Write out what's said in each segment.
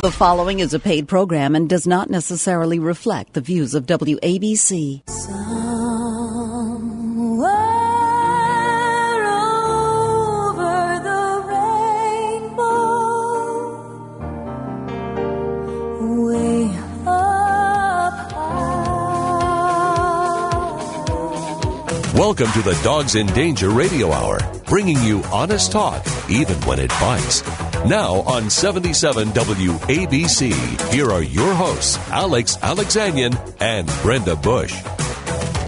The following is a paid program and does not necessarily reflect the views of WABC. Welcome to the Dogs in Danger Radio Hour, bringing you honest talk, even when it bites. Now on 77 WABC, here are your hosts, Alex Alexanian and Brenda Bush.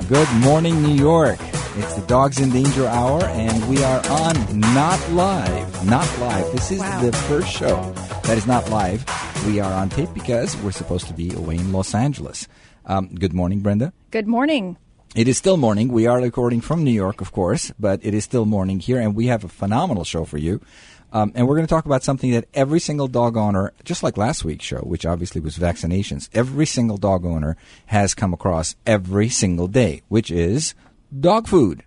Good morning, New York. It's the Dogs in Danger Hour, and we are on not live. Not live. This is Wow. the first show that is not live. We are on tape because we're supposed to be away in Los Angeles. Um, good morning, Brenda. Good morning. It is still morning. We are recording from New York, of course, but it is still morning here, and we have a phenomenal show for you. Um, and we're going to talk about something that every single dog owner, just like last week's show, which obviously was vaccinations, every single dog owner has come across every single day, which is dog food.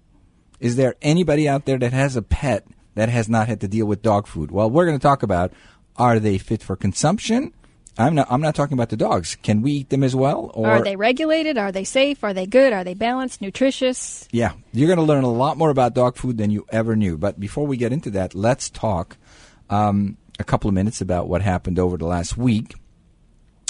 Is there anybody out there that has a pet that has not had to deal with dog food? Well, we're going to talk about are they fit for consumption? I'm not. I'm not talking about the dogs. Can we eat them as well? Or Are they regulated? Are they safe? Are they good? Are they balanced? Nutritious? Yeah, you're going to learn a lot more about dog food than you ever knew. But before we get into that, let's talk um, a couple of minutes about what happened over the last week.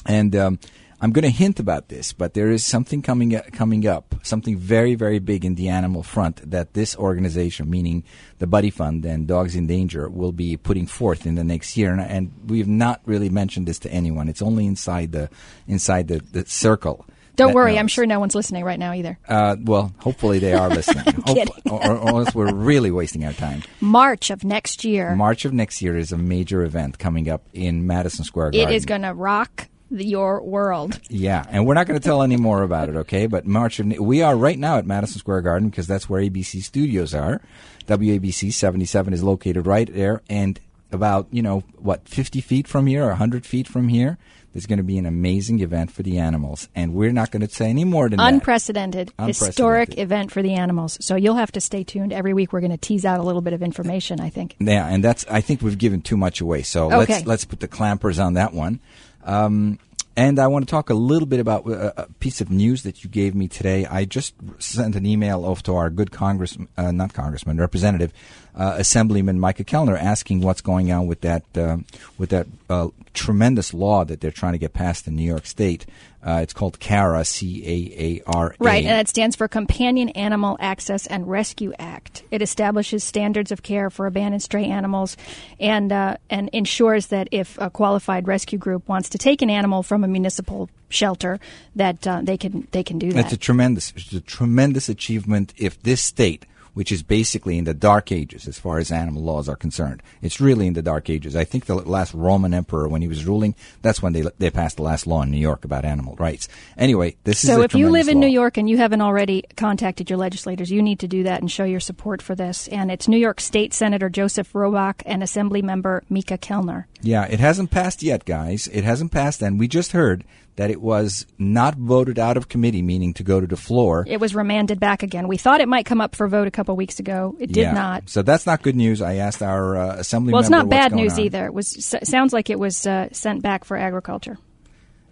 And um, I'm going to hint about this, but there is something coming coming up, something very very big in the animal front that this organization, meaning the Buddy Fund and Dogs in Danger, will be putting forth in the next year. And, and we've not really mentioned this to anyone. It's only inside the inside the, the circle. Don't worry, I'm sure no one's listening right now either. Uh, well, hopefully they are listening. Hope- or, or else we're really wasting our time. March of next year. March of next year is a major event coming up in Madison Square it Garden. is going to rock your world. Yeah, and we're not going to tell any more about it, okay? But March of we are right now at Madison Square Garden because that's where ABC studios are. WABC 77 is located right there, and about you know what 50 feet from here or 100 feet from here. There's going to be an amazing event for the animals, and we're not going to say any more than that. Unprecedented, historic Unprecedented. event for the animals. So you'll have to stay tuned. Every week we're going to tease out a little bit of information, I think. Yeah, and that's I think we've given too much away. So Okay. let's let's put the clampers on that one. Um, and I want to talk a little bit about uh, a piece of news that you gave me today. I just sent an email off to our good Congress, uh, not Congressman, Representative, uh, Assemblyman Micah Kellner, asking what's going on with that uh, with that uh, tremendous law that they're trying to get passed in New York State. Uh, it's called CARA, C A A R A. Right, and it stands for Companion Animal Access and Rescue Act. It establishes standards of care for abandoned stray animals, and uh, and ensures that if a qualified rescue group wants to take an animal from a municipal shelter, that uh, they can they can do that. It's a tremendous, it's a tremendous achievement if this state, which is basically in the dark ages as far as animal laws are concerned, it's really in the dark ages. I think the last Roman emperor, when he was ruling, that's when they they passed the last law in New York about animal rights. Anyway, this is so if you live in New. York and you haven't already contacted your legislators, you need to do that and show your support for this. And it's New York State Senator Joseph Robach and Assembly Member Micah Kellner. Yeah, it hasn't passed yet, guys. It hasn't passed, and we just heard that it was not voted out of committee, meaning to go to the floor. It was remanded back again. We thought it might come up for vote a couple weeks ago. It did yeah. not. So that's not good news. I asked our uh, assembly Well, it's not bad news on. either. It was s- sounds like it was uh, sent back for agriculture.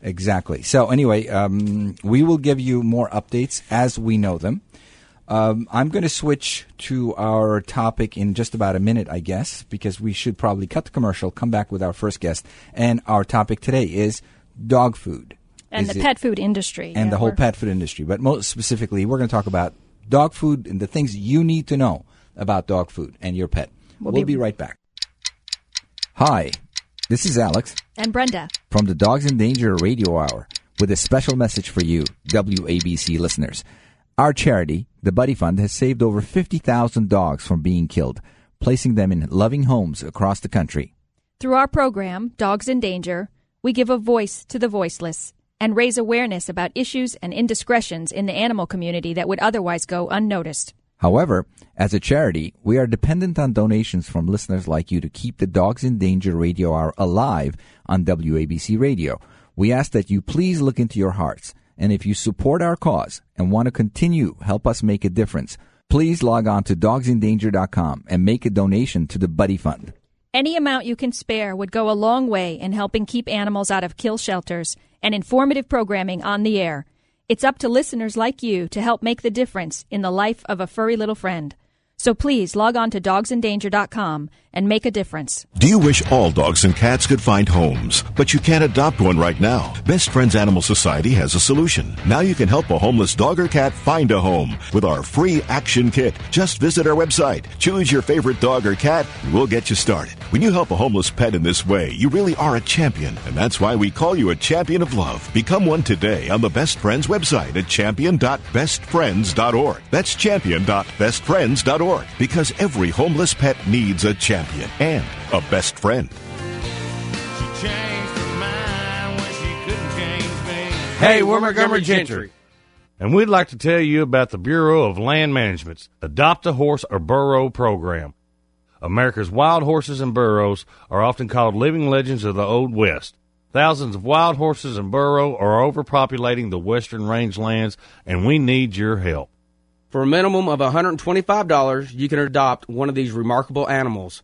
Exactly. So anyway, um, we will give you more updates as we know them. Um, I'm going to switch to our topic in just about a minute, I guess, because we should probably cut the commercial, come back with our first guest, and our topic today is dog food And Is the it- pet food industry. and Yeah, the whole pet food industry. But most specifically, we're going to talk about dog food and the things you need to know about dog food and your pet. We'll we'll be- be right back. Hi, this is Alex And Brenda. from the Dogs in Danger Radio Hour with a special message for you, WABC listeners. Our charity, the Buddy Fund, has saved over 50,000 dogs from being killed, placing them in loving homes across the country. Through our program, Dogs in Danger, we give a voice to the voiceless and raise awareness about issues and indiscretions in the animal community that would otherwise go unnoticed. However, as a charity, we are dependent on donations from listeners like you to keep the Dogs in Danger Radio Hour alive on WABC Radio. We ask that you please look into your hearts, and if you support our cause and want to continue help us make a difference, please log on to dogsindanger.com and make a donation to the Buddy Fund. Any amount you can spare would go a long way in helping keep animals out of kill shelters and informative programming on the air. It's up to listeners like you to help make the difference in the life of a furry little friend. So please log on to dogsindanger.com and make a difference. Do you wish all dogs and cats could find homes, but you can't adopt one right now? Best Friends Animal Society has a solution. Now you can help a homeless dog or cat find a home with our free action kit. Just visit our website, choose your favorite dog or cat, and we'll get you started. When you help a homeless pet in this way, you really are a champion, and that's why we call you a champion of love. Become one today on the Best Friends website at champion.bestfriends.org. That's champion.bestfriends.org because every homeless pet needs a champion and a best friend. Hey, we're Montgomery Gentry. And we'd like to tell you about the Bureau of Land Management's Adopt a Horse or Burro program. America's wild horses and burros are often called living legends of the Old West. Thousands of wild horses and burro are overpopulating the western rangelands, and we need your help. For a minimum of $125, you can adopt one of these remarkable animals.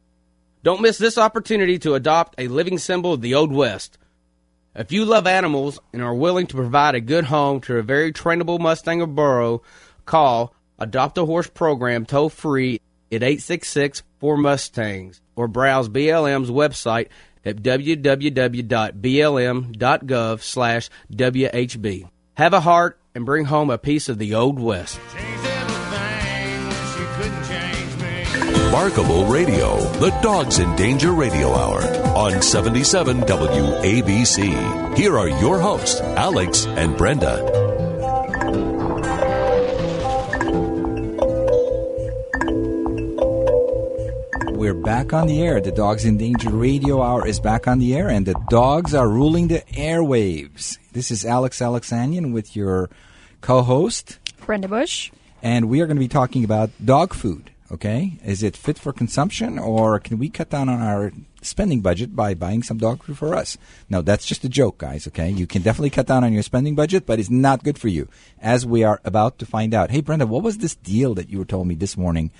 Don't miss this opportunity to adopt a living symbol of the Old West. If you love animals and are willing to provide a good home to a very trainable Mustang or Burro, call Adopt a Horse Program toll free at 866 4 Mustangs or browse BLM's website at www.blm.gov slash WHB. Have a heart and bring home a piece of the Old West. Remarkable Radio, the Dogs in Danger Radio Hour on 77 WABC. Here are your hosts, Alex and Brenda. We're back on the air. The Dogs in Danger Radio Hour is back on the air, and the dogs are ruling the airwaves. This is Alex Alexanian with your co host, Brenda Bush. And we are going to be talking about dog food. Okay, is it fit for consumption, or can we cut down on our spending budget by buying some dog food for us? No, that's just a joke, guys. Okay, you can definitely cut down on your spending budget, but it's not good for you, as we are about to find out. Hey, Brenda, what was this deal that you were telling me this morning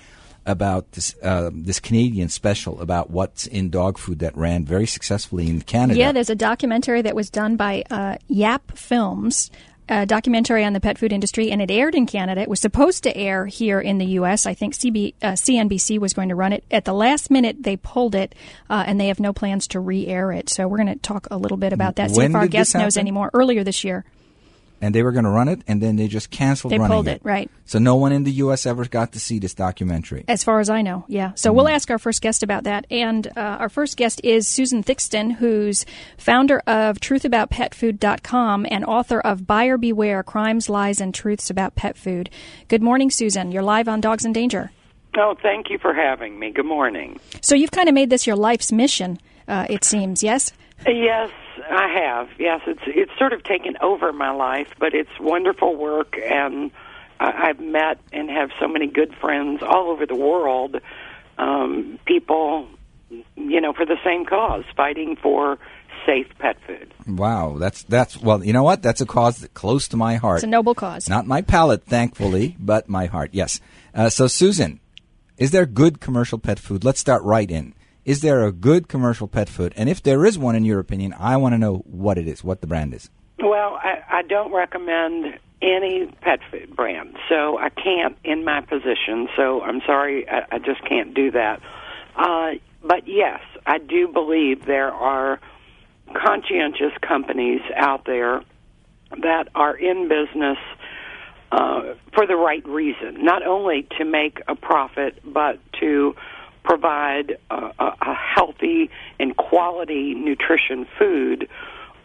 about this uh, this Canadian special about what's in dog food that ran very successfully in Canada? Yeah, there's a documentary that was done by uh, Yap Films a documentary on the pet food industry, and it aired in Canada. It was supposed to air here in the U.S. I think CB, uh, CNBC was going to run it. At the last minute, they pulled it, uh, and they have no plans to re-air it. So we're going to talk a little bit about that. When see if our guest knows anymore. Earlier this year, and they were going to run it, and then they just canceled they running pulled it. Right, So no one in the U.S. ever got to see this documentary. as far as I know. Yeah. So Hmm. we'll ask our first guest about that. And uh, our first guest is Susan Thixton, who's founder of TruthAboutPetFood.com and author of Buyer Beware: Crimes, Lies, and Truths About Pet Food. Good morning, Susan. You're live on Dogs in Danger. Oh, thank you for having me. Good morning. So you've kind of made this your life's mission, uh, it seems. Yes. Yes, I have. Yes, it's it's sort of taken over my life, but it's wonderful work, and I, I've met and have so many good friends all over the world. Um, people, you know, for the same cause, fighting for safe pet food. Wow, that's that's well, you know what? That's a cause that close to my heart. It's a noble cause. Not my palate, thankfully, but my heart. Yes. Uh, so, Susan, is there good commercial pet food? Let's start right in. Is there a good commercial pet food? And if there is one, in your opinion, I want to know what it is, what the brand is. Well, I, I don't recommend any pet food brand, so I can't in my position. So I'm sorry, I, I just can't do that. Uh, but yes, I do believe there are conscientious companies out there that are in business uh, for the right reason, not only to make a profit, but to provide a, a, healthy and quality nutrition food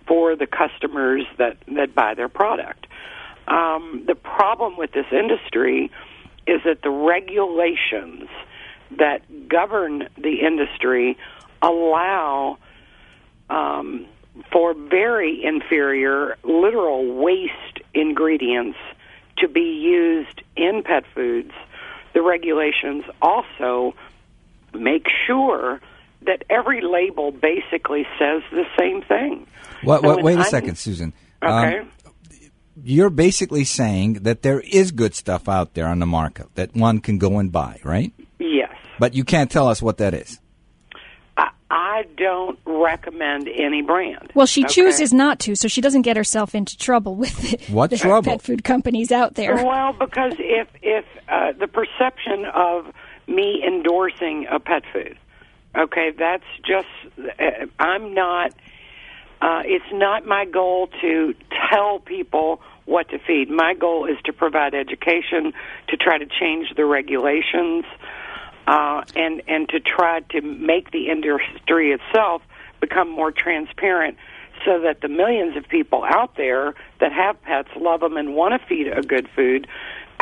for the customers that, that buy their product. Um, the problem with this industry is that the regulations that govern the industry allow um, for very inferior, literal waste ingredients to be used in pet foods. The regulations also make sure that every label basically says the same thing. What, So what, when wait a I'm- second, Susan. Okay. Um, you're basically saying that there is good stuff out there on the market that one can go and buy, right? yes. But you can't tell us what that is. I, I don't recommend any brand. Well, she okay? chooses not to, so she doesn't get herself into trouble with the, What the trouble? pet food companies out there. Well, because if if uh, the perception of me endorsing a pet food, okay, that's just uh, I'm not. Uh, it's not my goal to tell people what to feed. My goal is to provide education, to try to change the regulations, uh, and and to try to make the industry itself become more transparent, so that the millions of people out there that have pets, love them, and want to feed a good food,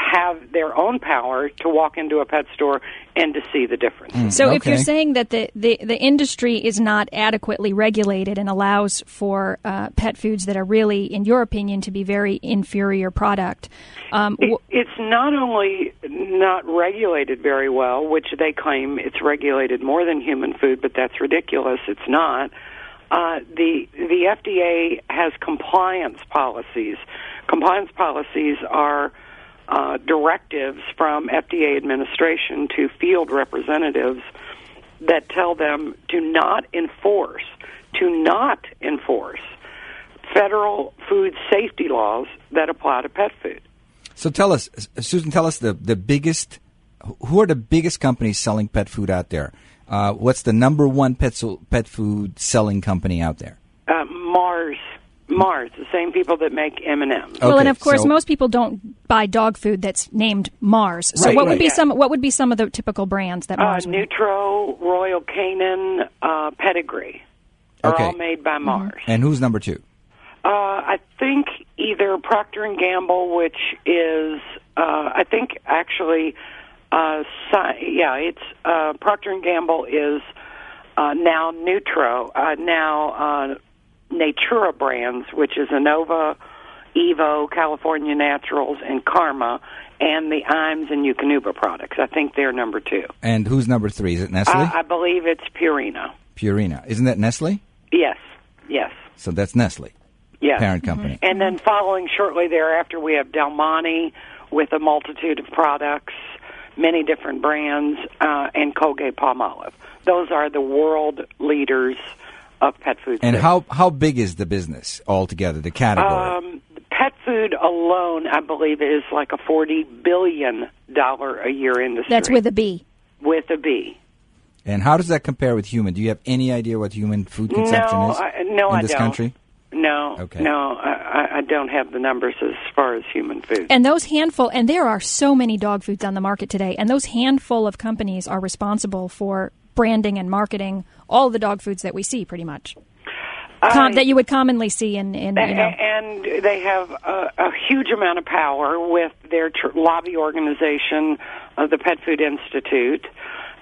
have their own power to walk into a pet store and to see the difference. So if you're saying that the, the, the industry is not adequately regulated and allows for uh, pet foods that are really, in your opinion, to be very inferior product, um, It, it's not only not regulated very well, which they claim it's regulated more than human food, but that's ridiculous. It's not. Uh, the the FDA has compliance policies. Compliance policies are uh, directives from FDA administration to field representatives that tell them to not enforce, to not enforce federal food safety laws that apply to pet food. So tell us, Susan, tell us the, the biggest, who are the biggest companies selling pet food out there? Uh, what's the number one pet, pet food selling company out there? Uh, Mars, Mars, the same people that make M and M's. well, and of course, so- most people don't buy dog food that's named Mars. So Right, what would right. be Yeah. some what would be some of the typical brands that Uh, Mars would Nutro, Royal Canin, uh, Pedigree are Okay. all made by Mars. And who's number two? Uh, I think either Procter and Gamble, which is, uh, I think actually, uh, si- yeah, it's uh, Procter and Gamble is uh, now Nutro, uh, now uh, Natura Brands, which is Innova, Evo, California Naturals, and Karma, and the Iams and Eukanuba products. I think they're number two. And who's number three? Is it Nestle? I, I believe it's Purina. Purina. Isn't that Nestle? Yes, yes. So that's Nestle, Yes. parent company. And then following shortly thereafter, we have Del Monte with a multitude of products, many different brands, uh, and Colgate Palmolive. Those are the world leaders of pet food. And safety. how how big is the business altogether? The category. Um, pet food alone, I believe, is like a forty billion dollar a year industry. that's with a B. with a B. and how does that compare with human? Do you have any idea what human food consumption no, is I, no, in I this don't. country? No, Okay. no, I, I- I don't have the numbers as far as human food. And those handful, and there are so many dog foods on the market today, and those handful of companies are responsible for branding and marketing all the dog foods that we see, pretty much. Com- that you would commonly see in, in you know. and they have a, a huge amount of power with their tr- lobby organization, uh, the Pet Food Institute.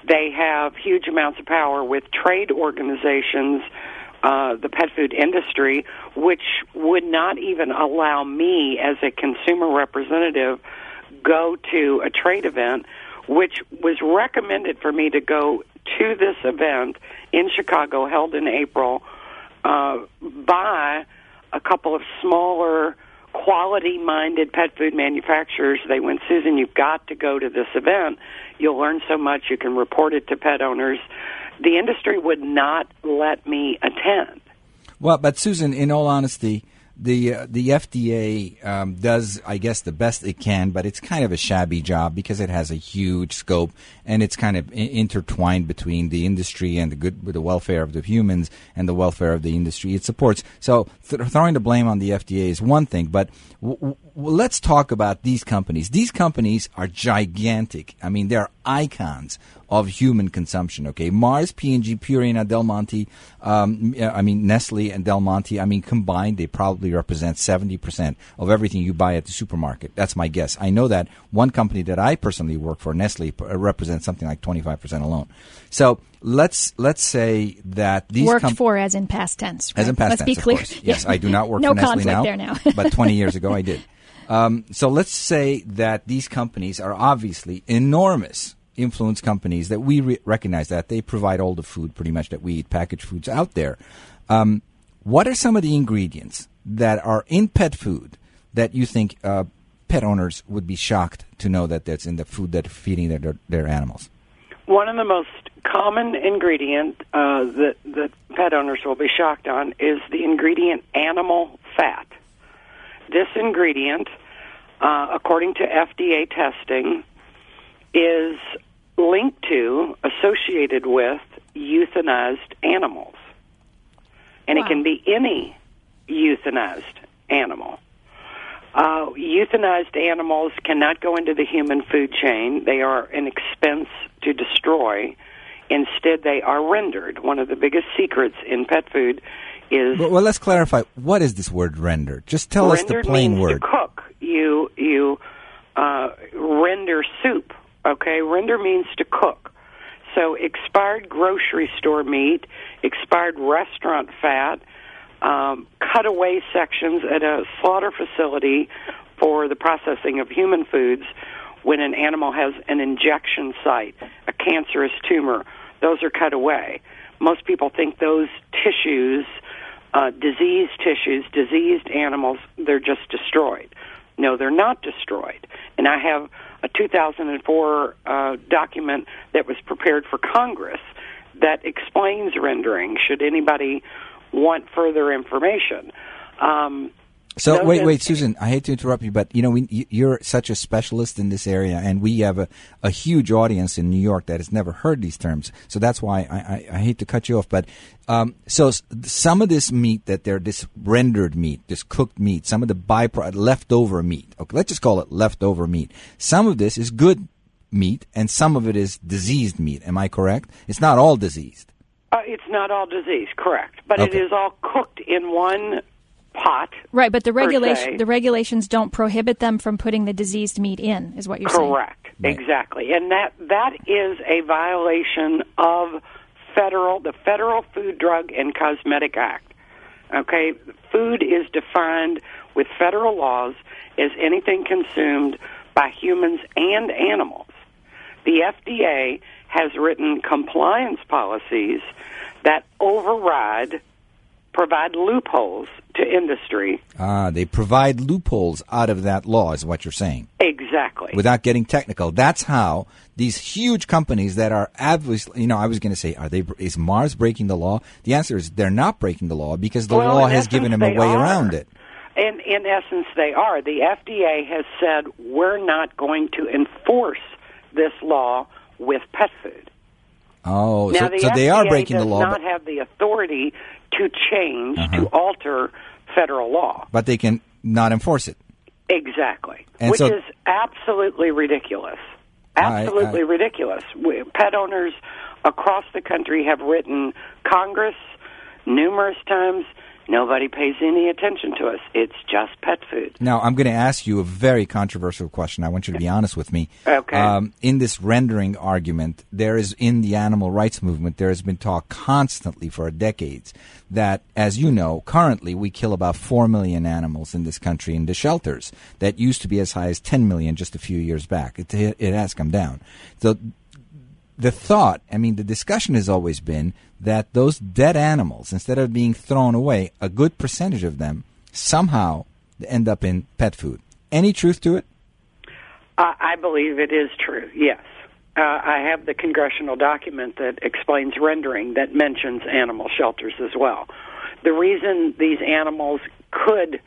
They have huge amounts of power with trade organizations, uh, the pet food industry, which would not even allow me as a consumer representative go to a trade event, which was recommended for me to go to this event in Chicago, held in April, uh, by a couple of smaller, quality minded pet food manufacturers. They went, Susan, you've got to go to this event. You'll learn so much. You can report it to pet owners. The industry would not let me attend. Well, but Susan, in all honesty, the uh, the FDA um, does, I guess, the best it can, but it's kind of a shabby job because it has a huge scope and it's kind of intertwined between the industry and the good, the welfare of the humans and the welfare of the industry it supports. So th- throwing the blame on the FDA is one thing, but w- w- let's talk about these companies. These companies are gigantic. I mean, they're icons of human consumption. Okay, Mars, P&G, Purina, Del Monte. Um, I mean Nestle and Del Monte. I mean combined, they probably represent seventy percent of everything you buy at the supermarket. That's my guess. I know that one company that I personally work for, Nestle, represents something like twenty five percent alone. So let's let's say that these worked com- for as in past tense. as in past Let's tense, be clear. course. Yes, I do not work no for Nestle conflict now, there now. but 20 years ago I did. Um, so let's say that these companies are obviously enormous influence companies that we re- recognize that they provide all the food pretty much that we eat, packaged foods out there. Um, what are some of the ingredients that are in pet food that you think uh, pet owners would be shocked to know that that's in the food that they're feeding their, their, animals? one of the most common ingredient uh, that that pet owners will be shocked on is the ingredient animal fat. This ingredient, uh, according to FDA testing, is linked to, associated with euthanized animals. And Wow. it can be any euthanized animal. Uh, euthanized animals cannot go into the human food chain. They are an expense to destroy. Instead, they are rendered. One of the biggest secrets in pet food is Well, well, let's clarify. What is this word rendered? Just tell us the rendered plain means word. to cook. You you uh, render soup. Okay, render means to cook. So expired grocery store meat, expired restaurant fat, um, cutaway sections at a slaughter facility for the processing of human foods. When an animal has an injection site, a cancerous tumor, those are cut away. Most people think those tissues, uh, diseased tissues, diseased animals, they're just destroyed. No, they're not destroyed. And I have a 2004 uh, document that was prepared for Congress that explains rendering. Should anybody want further information? Um, So those wait, wait, Susan. I hate to interrupt you, but you know, we, you're such a specialist in this area, and we have a, a huge audience in New York that has never heard these terms. So that's why I, I, I hate to cut you off. But um, so some of this meat that they're this rendered meat, this cooked meat, some of the byproduct leftover meat. Okay, let's just call it leftover meat. Some of this is good meat, and some of it is diseased meat. Am I correct? It's not all diseased. uh, it's not all disease, correct, but it Okay. is all cooked in one pot. Right, but the regulation the regulations don't prohibit them from putting the diseased meat in, is what you're saying. Correct. Exactly. And that that is a violation of federal the Federal Food Drug and Cosmetic Act. Okay? Food is defined with federal laws as anything consumed by humans and animals. The FDA has written compliance policies that override provide loopholes to industry. Ah, they provide loopholes out of that law, is what you're saying. Exactly. without getting technical. That's how these huge companies that are obviously, you know, I was going to say, are they? Is Mars breaking the law? The answer is they're not breaking the law because the Well, law has given them a way are. around it. In in essence, they are. The FDA has said we're not going to enforce this law with pet food. Oh, now so, the so they are breaking does the law, not but, Uh-huh. have the authority to change to uh-huh. alter federal law. but they can not enforce it. Exactly, And which so- is absolutely ridiculous. I- Absolutely I- ridiculous. We, pet owners across the country have written Congress numerous times. Nobody pays any attention to us. It's just pet food. Now, I'm going to ask you a very controversial question. I want you to be honest with me. Okay. Um, in this rendering argument, there is in the animal rights movement, there has been talk constantly for decades that, as you know, currently we kill about 4 million animals in this country in the shelters. That used to be as high as 10 million just a few years back. It, it has come down. So the thought, I mean, the discussion has always been that those dead animals, instead of being thrown away, a good percentage of them somehow end up in pet food. Any truth to it? Uh, I believe it is true, yes. Uh, I have the congressional document that explains rendering that mentions animal shelters as well. The reason these animals could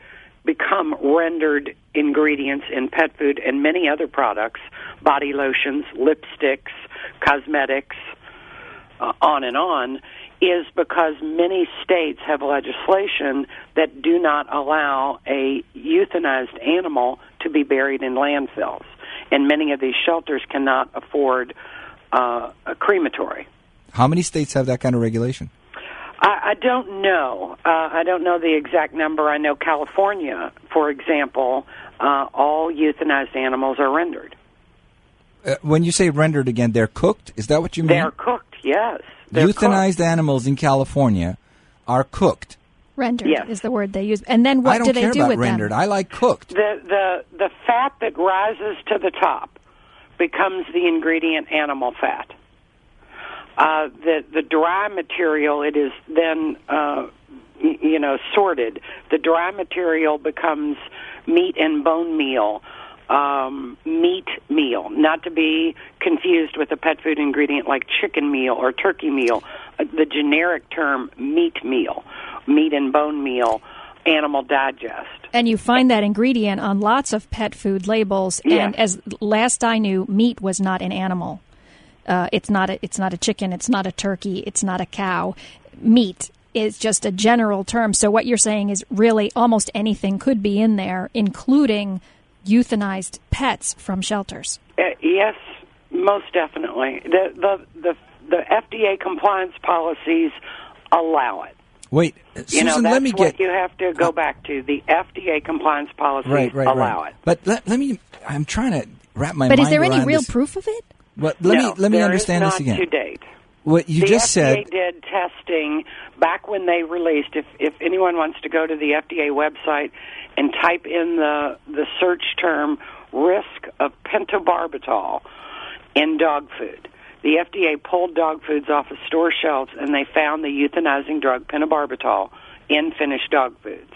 become rendered ingredients in pet food and many other products, body lotions, lipsticks, cosmetics, uh, on and on, is because many states have legislation that do not allow a euthanized animal to be buried in landfills. And many of these shelters cannot afford uh, a crematory. How many states have that kind of regulation? I, I don't know. Uh, I don't know the exact number. I know California, for example, uh, all euthanized animals are rendered. Uh, when you say rendered again, they're cooked? Is that what you mean? They're cooked, yes. They're Euthanized animals in California are cooked. Rendered Yes. is the word they use. And then what I don't do they care do about with rendered. them? I like cooked. the the the fat that rises to the top becomes the ingredient animal fat. Uh, the the dry material it is then uh, y- you know sorted. The dry material becomes meat and bone meal um, meat meal, not to be confused with a pet food ingredient like chicken meal or turkey meal. Uh, the generic term meat meal, meat and bone meal, animal digest. And you find that ingredient on lots of pet food labels. And as last I knew, meat was not an animal. Uh, it's not a, it's not a chicken. It's not a turkey. It's not a cow. Meat is just a general term. So what you're saying is really almost anything could be in there, including euthanized pets from shelters. Uh, yes, most definitely. The the the the FDA compliance policies allow it. Wait, You Susan, know, that's let me what get you have to go back to. The FDA compliance policies right, right, allow right. it. But let, let me. I'm trying to wrap my but mind is there any real this. proof of it? But let no, me let me understand not this again. To date, What you the just FDA said. did testing back when they released. If if anyone wants to go to the FDA website and type in the the search term risk of pentobarbital in dog food, the FDA pulled dog foods off of store shelves and they found the euthanizing drug pentobarbital in finished dog foods.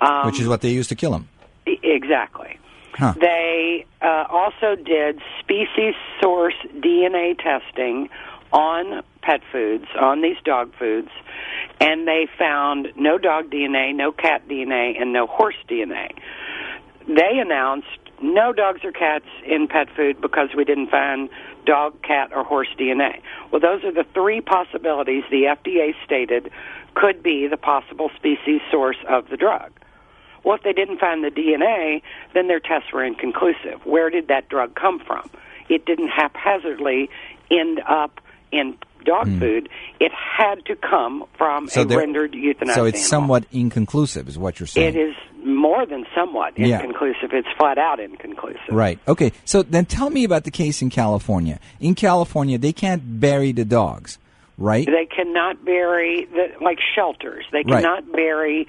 Um, which is what they used to kill them. E- Exactly. Huh. They uh, also did species source DNA testing on pet foods, on these dog foods, and they found no dog DNA, no cat DNA, and no horse DNA. They announced no dogs or cats in pet food because we didn't find dog, cat, or horse DNA. Well, those are the three possibilities the FDA stated could be the possible species source of the drug. Well, if they didn't find the DNA, then their tests were inconclusive. Where did that drug come from? It didn't haphazardly end up in dog food. It had to come from So a there- rendered euthanized So it's animal. somewhat inconclusive, is what you're saying. It is more than somewhat Yeah. inconclusive. It's flat out inconclusive. Right. Okay. So then tell me about the case in California. In California, they can't bury the dogs, right? They cannot bury the, like shelters. They Right. cannot bury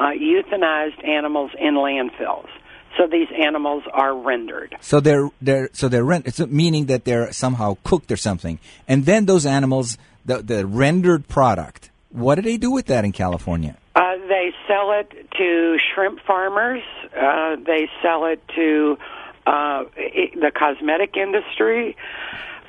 uh, euthanized animals in landfills. So these animals are rendered. So they're they're so they're rent. It's meaning that they're somehow cooked or something, and then those animals, the the rendered product. What do they do with that in California? Uh, they sell it to shrimp farmers. Uh, they sell it to uh, the cosmetic industry.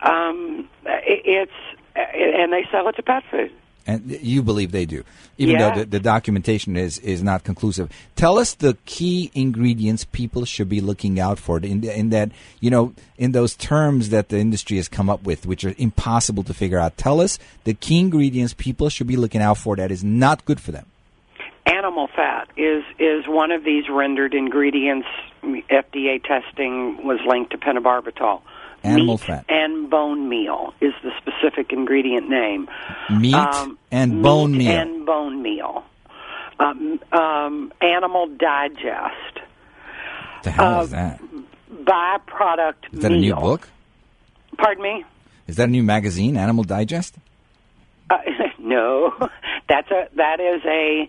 Um, i it's and they sell it to pet food. And you believe they do, even Yeah. though the, the documentation is, is not conclusive. Tell us the key ingredients people should be looking out for in, in that, you know, in those terms that the industry has come up with, which are impossible to figure out. Tell us the key ingredients people should be looking out for that is not good for them. Animal fat is is one of these rendered ingredients. FDA testing was linked to pentobarbital. Animal Meat fat. and bone meal is the specific ingredient name. Meat Um, and bone meat meal. and bone meal. Um, um, animal digest. the hell uh, is that? Byproduct Is that meal. a new book? Pardon me? Is that a new magazine, Animal Digest? Uh, no, that's a that is a,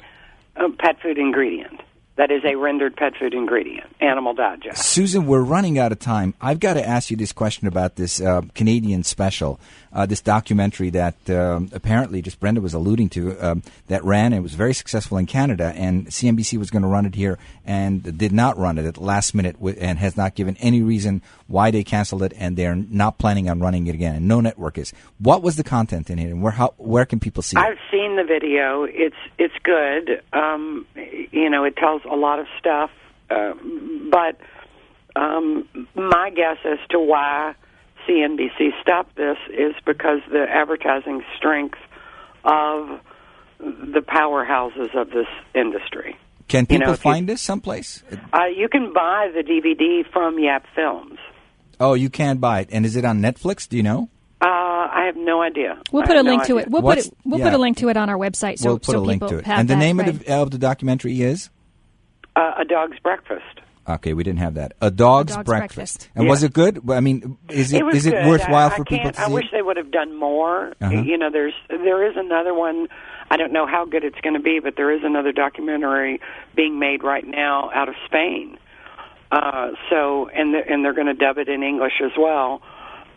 a pet food ingredient. That is a rendered pet food ingredient. Animal digest. Susan, we're running out of time. I've got to ask you this question about this uh, Canadian special, uh, this documentary that um, apparently just Brenda was alluding to um, that ran. It was very successful in Canada, and CNBC was going to run it here and did not run it at the last minute and has not given any reason why they canceled it, and they're not planning on running it again. And no network is. What was the content in it, and where how, where can people see it? I've seen the video. It's it's good. Um, you know, it tells a lot of stuff. Uh, but um, my guess as to why CNBC stopped this is because the advertising strength of the powerhouses of this industry. Can you people know, if you- find this someplace? Uh, you can buy the DVD from Yap Films. Oh, you can buy it, and is it on Netflix? Do you know? Uh, I have no idea. We'll I put a have no link to idea. it. We'll What's- put it. We'll yeah. put a link to it on our website, so we'll put so a link people to it. have And the that, name right. of, the, of the documentary is? Uh, a dog's breakfast. Okay, we didn't have that. A dog's, Dog's breakfast. Breakfast. And Yeah. was it good? I mean, is it it it good. worthwhile I, for I people can't, to I see? wish they would have done more. Uh-huh. You know, there's there is another one. I don't know how good it's going to be, but there is another documentary being made right now out of Spain. Uh, so, and they're, and they're going to dub it in English as well.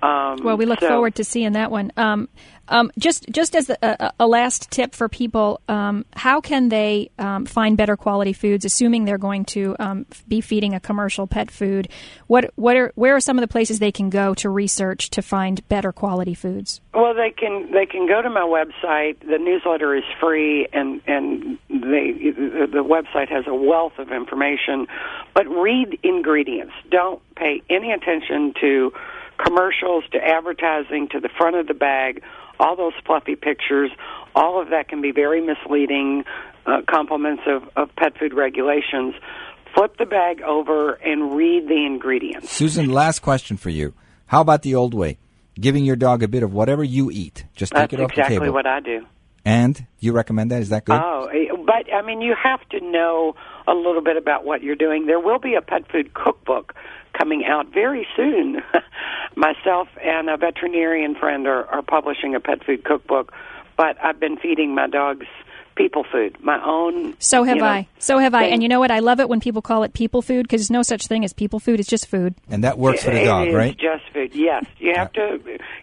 Um, Well, we look so- forward to seeing that one. Um, Um, just just as a, a, last tip for people, um, how can they um, find better quality foods, assuming they're going to um, be feeding a commercial pet food? What what are where are some of the places they can go to research to find better quality foods? Well, they can they can go to my website. The newsletter is free, and and they the, the website has a wealth of information. But read ingredients. Don't pay any attention to commercials to advertising to the front of the bag, all those fluffy pictures, all of that can be very misleading uh, complements of, of pet food regulations. Flip the bag over and read the ingredients. Susan, last question for you. How about the old way? Giving your dog a bit of whatever you eat. Just take That's it off exactly the table. exactly what I do. And you recommend that? Is that good? Oh, eh, but I mean, you have to know a little bit about what you're doing. There will be a pet food cookbook coming out very soon. Myself and a veterinarian friend are, are publishing a pet food cookbook, but I've been feeding my dogs people food, my own. So have you know, I. So have I. thing. And you know what? I love it when people call it people food because there's no such thing as people food. It's just food. And that works for the It dog, is right? just food. Yes, you have to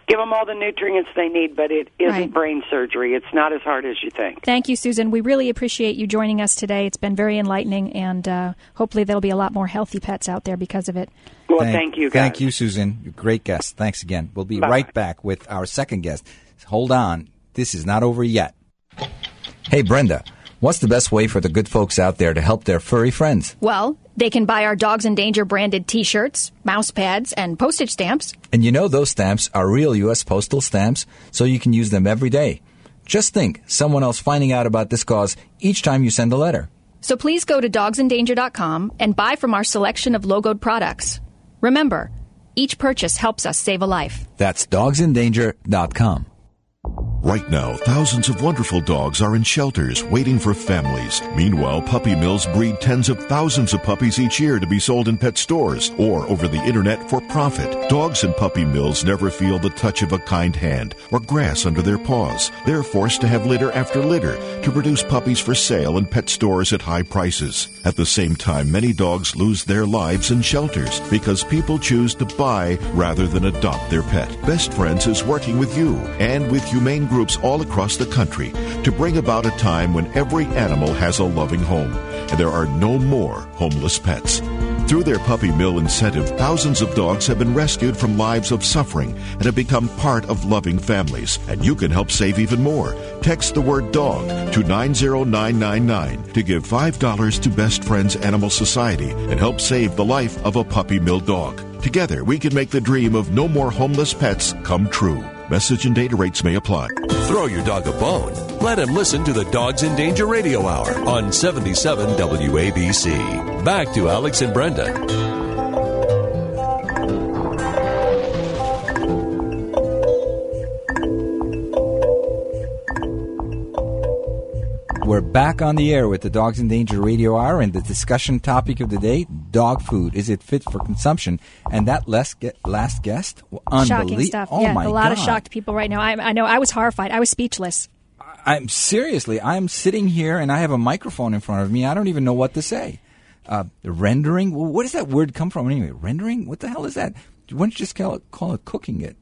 give them all the nutrients they need, but it isn't Right. brain surgery. It's not as hard as you think. Thank you, Susan. We really appreciate you joining us today. It's been very enlightening, and uh, hopefully there'll be a lot more healthy pets out there because of it. Well, thank, you, guys. Thank you, Susan. Great guest. Thanks again. We'll be Bye. right back with our second guest. Hold on. This is not over yet. Hey, Brenda. What's the best way for the good folks out there to help their furry friends? Well, they can buy our Dogs in Danger branded t shirts, mouse pads, and postage stamps. And you know those stamps are real U.S. postal stamps, so you can use them every day. Just think, someone else finding out about this cause each time you send a letter. So please go to dogsindanger.com and buy from our selection of logoed products. Remember, each purchase helps us save a life. That's dogsindanger.com. Right now, thousands of wonderful dogs are in shelters waiting for families. Meanwhile, puppy mills breed tens of thousands of puppies each year to be sold in pet stores or over the internet for profit. Dogs in puppy mills never feel the touch of a kind hand or grass under their paws. They're forced to have litter after litter to produce puppies for sale in pet stores at high prices. At the same time, many dogs lose their lives in shelters because people choose to buy rather than adopt their pet. Best Friends is working with you and with humane groups all across the country to bring about a time when every animal has a loving home and there are no more homeless pets. Through their puppy mill incentive, thousands of dogs have been rescued from lives of suffering and have become part of loving families. And you can help save even more. Text the word dog to 90999 to give $5 to Best Friends Animal Society and help save the life of a puppy mill dog. Together, we can make the dream of no more homeless pets come true. Message and data rates may apply. Throw your dog a bone. Let him listen to the Dogs in Danger Radio Hour on 77 WABC. Back to Alex and Brenda. We're back on the air with the Dogs in Danger Radio Hour, and the discussion topic of the day: dog food. Is it fit for consumption? And that last, ge- last guest, Shocking stuff. Oh yeah, a lot God. of shocked people right now. I, I know. I was horrified. I was speechless. I'm seriously. I'm sitting here, and I have a microphone in front of me. I don't even know what to say. Uh, rendering. Well, where does that word come from anyway? Rendering. What the hell is that? Why don't you just call it, call it cooking it?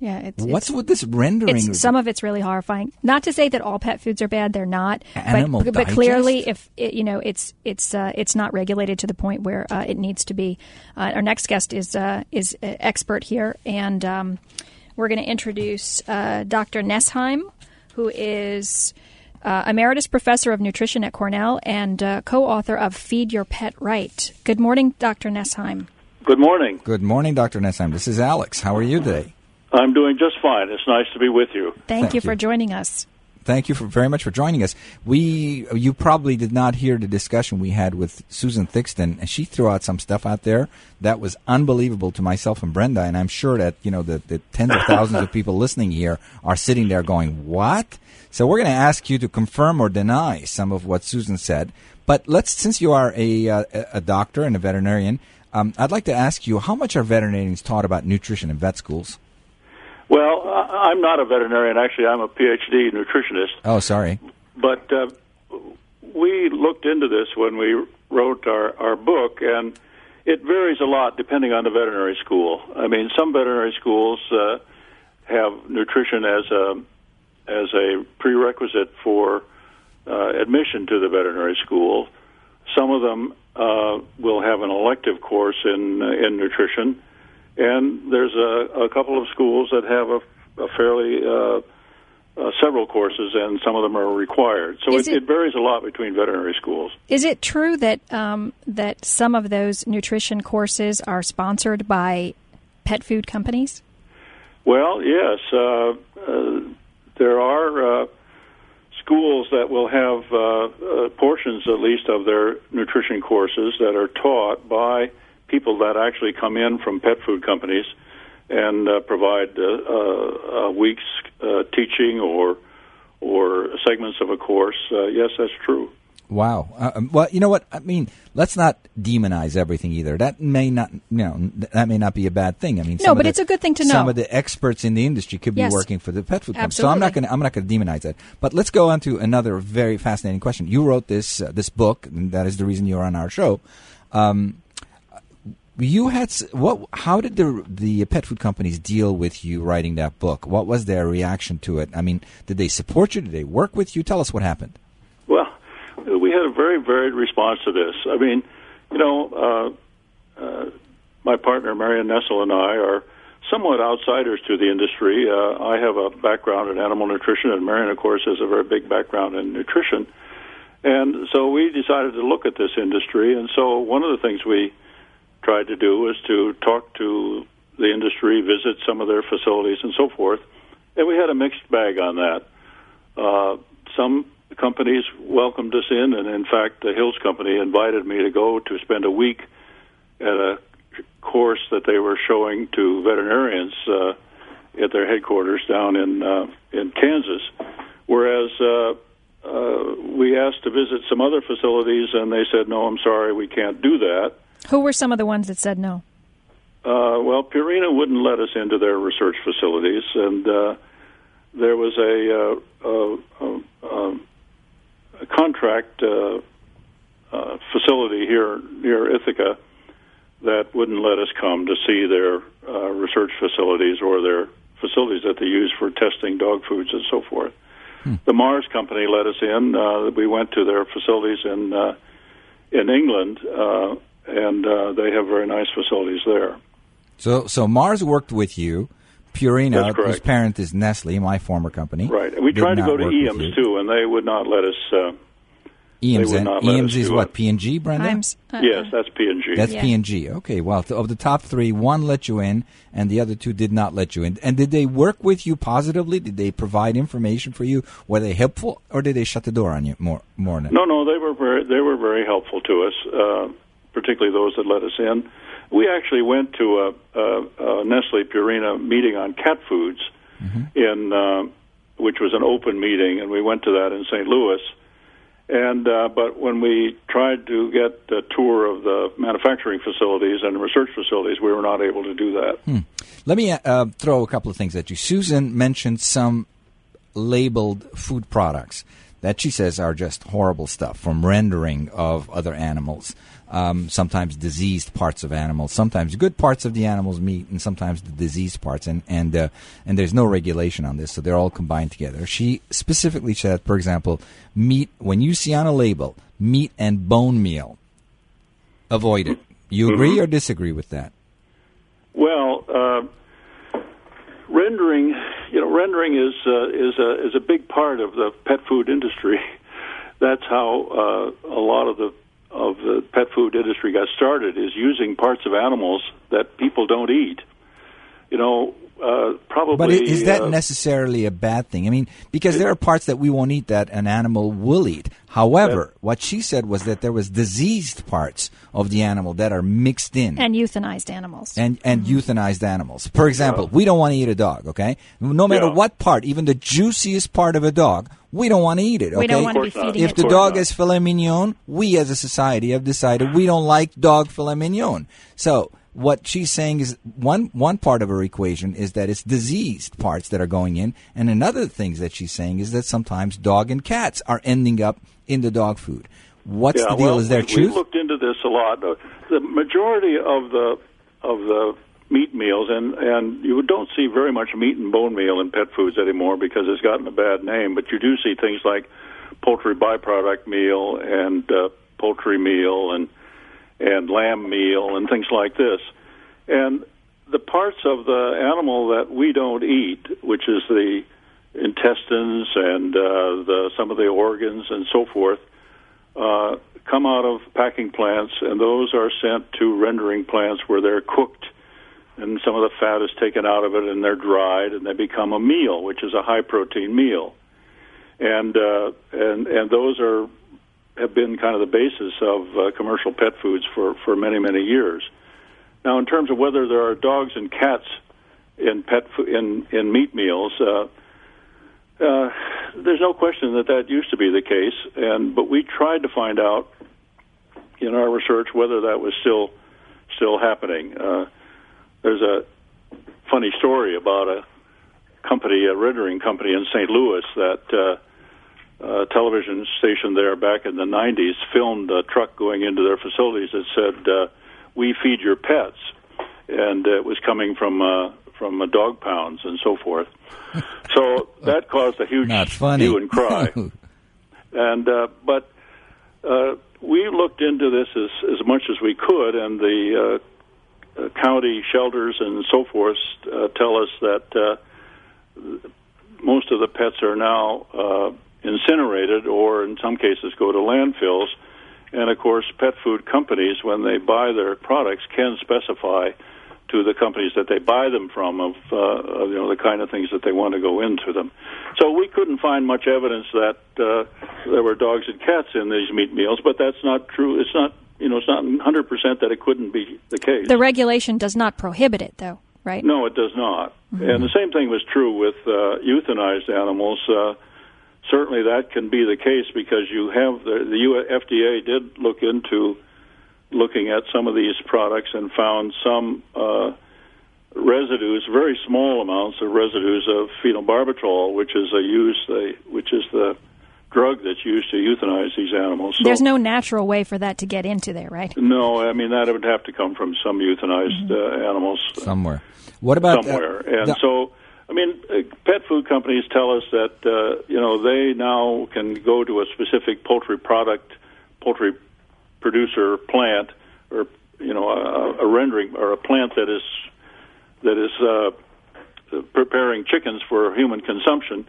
Yeah, it's, What's it's, with this rendering? it's some of it's really horrifying. Not to say that all pet foods are bad; they're not. Animal but, but clearly, if it, you know, it's it's uh, it's not regulated to the point where uh, it needs to be. Uh, our next guest is uh, is uh, expert here, and um, we're going to introduce uh, Dr. Nesheim, who is. Uh, emeritus professor of nutrition at Cornell and uh, co-author of Feed Your Pet Right. Good morning, Dr. Nesheim. Good morning. Good morning, Dr. Nesheim. This is Alex. How are you today? I'm doing just fine. It's nice to be with you. Thank, Thank you for joining us. Thank you for, very much for joining us. We, you probably did not hear the discussion we had with Susan Thixton, and she threw out some stuff out there that was unbelievable to myself and Brenda, and I'm sure that you know the, the tens of thousands of people listening here are sitting there going, "What?" So we're going to ask you to confirm or deny some of what Susan said. But let's, since you are a uh, a doctor and a veterinarian, um, I'd like to ask you how much are veterinarians taught about nutrition in vet schools? Well, I'm not a veterinarian. Actually, I'm a PhD nutritionist. Oh, sorry. But uh, we looked into this when we wrote our, our book, and it varies a lot depending on the veterinary school. I mean, some veterinary schools uh, have nutrition as a as a prerequisite for uh, admission to the veterinary school. Some of them uh, will have an elective course in uh, in nutrition, and there's a, a couple of schools that have a, a fairly uh, uh, several courses, and some of them are required. So it, it- it varies a lot between veterinary schools. Is it true that um, that some of those nutrition courses are sponsored by pet food companies? Well, yes, uh, uh, there are uh, schools that will have uh, uh, portions, at least, of their nutrition courses that are taught by people that actually come in from pet food companies and uh, provide uh, uh, a week's uh, teaching or or segments of a course. Uh, yes, that's true. Wow. Uh, um, well, you know what? I mean, let's not demonize everything either. That may not, you know, that may not be a bad thing. I mean, No, but the- it's a good thing to know. Some of the experts in the industry could be Yes. working for the pet food company. So I'm not going to, I'm not going to demonize that. But let's go on to another very fascinating question. You wrote this uh, this book, and that is the reason you're on our show. Um, you had what? How did the the pet food companies deal with you writing that book? What was their reaction to it? I mean, did they support you? Did they work with you? Tell us what happened. Well, we had a very varied response to this. I mean, you know, uh, uh, my partner Marion Nestle and I are somewhat outsiders to the industry. Uh, I have a background in animal nutrition, and Marion, of course, has a very big background in nutrition. And so we decided to look at this industry. And so one of the things we tried to do was to talk to the industry, visit some of their facilities, and so forth. And we had a mixed bag on that. Uh, some companies welcomed us in, and in fact, the Hills Company invited me to go to spend a week at a course that they were showing to veterinarians uh, at their headquarters down in uh, in Kansas. Whereas uh, uh, we asked to visit some other facilities, and they said, "No, I'm sorry, we can't do that." Who were some of the ones that said no? Uh, well, Purina wouldn't let us into their research facilities, and uh, there was a, uh, uh, uh, a contract uh, uh, facility here near Ithaca that wouldn't let us come to see their uh, research facilities or their facilities that they use for testing dog foods and so forth. The Mars company let us in. Uh, we went to their facilities in uh, in England, uh, and uh, they have very nice facilities there. So, so Mars worked with you. Purina, whose parent is Nestle, my former company. Right. And we tried to go to work with Iams too, and they would not let us. Uh, Iams, and not Iams is what it. P and G, Brenda. I'm s- uh, yes, that's P and G. That's Yeah. P and G. Okay. Well, th- of the top three, one let you in, and the other two did not let you in. And did they work with you positively? Did they provide information for you? Were they helpful, or did they shut the door on you more? More than No, no, they were very they were very helpful to us, uh, particularly those that let us in. We actually went to a, a, a Nestle Purina meeting on cat foods, in uh, which was an open meeting, and we went to that in St. Louis. And uh, but when we tried to get a tour of the manufacturing facilities and research facilities, we were not able to do that. Let me uh, throw a couple of things at you. Susan mentioned some labeled food products that she says are just horrible stuff from rendering of other animals. Um, sometimes diseased parts of animals, sometimes good parts of the animal's meat, and sometimes the diseased parts. And and uh, and there's no regulation on this, so they're all combined together. She specifically said, for example, meat. When you see on a label meat and bone meal, avoid it. You agree or disagree with that? Well, uh, rendering, you know, rendering is uh, is a is a big part of the pet food industry. That's how uh, a lot of the of the pet food industry got started. Is using parts of animals that people don't eat. You know, uh, probably. But is that uh, necessarily a bad thing? I mean, because there are parts that we won't eat that an animal will eat. However, what she said was that there was diseased parts of the animal that are mixed in. And euthanized animals. and, and euthanized animals. For example, we don't want to eat a dog, okay? No matter Yeah. what part, even the juiciest part of a dog, we don't want to eat it, okay? we don't want to be Of course not. feeding if it the dog not. is filet mignon, we as a society have decided we don't like dog filet mignon. So what she's saying is one one part of her equation is that it's diseased parts that are going in, and another things that she's saying is that sometimes dog and cats are ending up in the dog food. What's yeah, the deal? well, is there we, truth? We looked into this a lot. Uh, The majority of the of the meat meals, and and you don't see very much meat and bone meal in pet foods anymore because it's gotten a bad name. But you do see things like poultry byproduct meal and uh, poultry meal and and lamb meal and things like this. And the parts of the animal that we don't eat, which is the intestines and uh, the some of the organs and so forth, uh, come out of packing plants, and those are sent to rendering plants where they're cooked, and some of the fat is taken out of it, and they're dried, and they become a meal, which is a high protein meal, and uh, and and those are have been kind of the basis of uh, commercial pet foods for for many many years. Now, in terms of whether there are dogs and cats in pet fo- in in meat meals. Uh, uh, there's no question that that used to be the case, and but we tried to find out in our research whether that was still still happening. Uh, there's a funny story about a company, a rendering company in St. Louis, that uh, uh, television station there back in the 90s filmed a truck going into their facilities that said, uh, "We feed your pets," and it was coming from uh, from uh, dog pounds and so forth. So that caused a huge hue and cry. and uh, but uh, we looked into this as as much as we could, and the uh, uh, county shelters and so forth uh, tell us that uh, most of the pets are now uh, incinerated, or in some cases go to landfills. And of course, pet food companies, when they buy their products, can specify to the companies that they buy them from of, uh, of you know the kind of things that they want to go into them. So we couldn't find much evidence that uh, there were dogs and cats in these meat meals, but that's not true. It's not you know it's not 100 percent that it couldn't be the case. The regulation does not prohibit it, though, right? No, it does not. And the same thing was true with uh, euthanized animals. Uh, certainly, that can be the case because you have the, the U- FDA did look into looking at some of these products and found some uh, residues, very small amounts of residues of phenobarbital, which is a use, the, which is the drug that's used to euthanize these animals. So- There's no natural way for that to get into there, right? no, I mean that would have to come from some euthanized uh, animals somewhere. What about uh, somewhere. and the- so, I mean, uh, pet food companies tell us that uh, you know they now can go to a specific poultry product, poultry producer plant, or you know a, a rendering or a plant that is that is uh, preparing chickens for human consumption,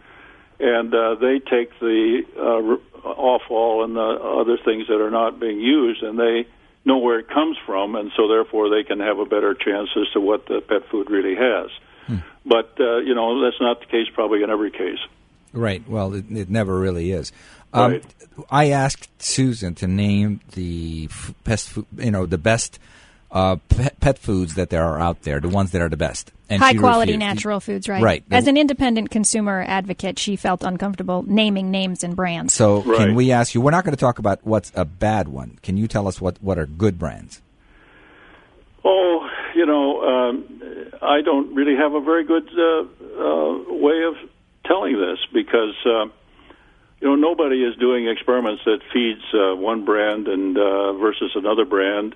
and uh, they take the uh, offal and the other things that are not being used, and they know where it comes from, and so therefore they can have a better chance as to what the pet food really has. But uh, you know that's not the case probably in every case. Right. Well, it, it never really is. Um, Right. I asked Susan to name the f- best, fo- you know, the best uh, pet, pet foods that there are out there, the ones that are the best. And High quality refused. natural foods, right? Right. As an independent consumer advocate, she felt uncomfortable naming names and brands. So, can we ask you? We're not going to talk about what's a bad one. Can you tell us what what are good brands? Oh, you know, um, I don't really have a very good uh, uh, way of telling this because uh, you know nobody is doing experiments that feeds uh, one brand and uh, versus another brand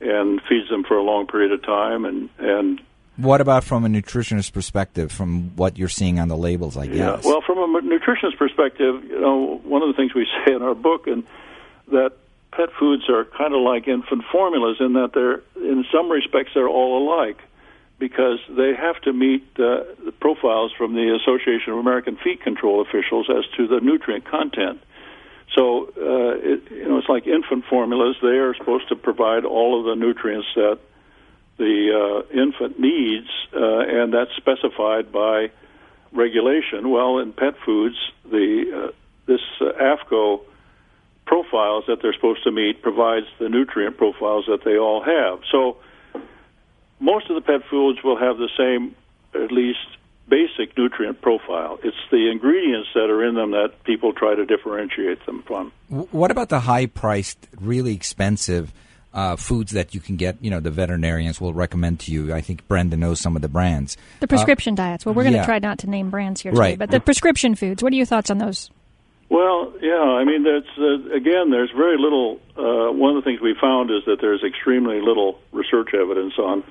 and feeds them for a long period of time and and What about from a nutritionist perspective, from what you're seeing on the labels? I guess. Well, from a nutritionist perspective, you know, one of the things we say in our book and that pet foods are kind of like infant formulas in that they're in some respects they're all alike because they have to meet uh, the profiles from the Association of American Feed Control officials as to the nutrient content. So, uh, it, you know, it's like infant formulas. They are supposed to provide all of the nutrients that the uh, infant needs, uh, and that's specified by regulation. Well, in pet foods, the uh, this uh, AAFCO profiles that they're supposed to meet provides the nutrient profiles that they all have. So, most of the pet foods will have the same, at least basic nutrient profile. It's the ingredients that are in them that people try to differentiate them from. What about the high-priced, really expensive uh, foods that you can get? You know, the veterinarians will recommend to you. I think Brenda knows some of the brands. the prescription diets. Well, we're going to yeah. try not to name brands here today, Right. but the prescription foods. What are your thoughts on those? Well, yeah, I mean, that's uh, again, there's very little. Uh, one of the things we found is that there's extremely little research evidence on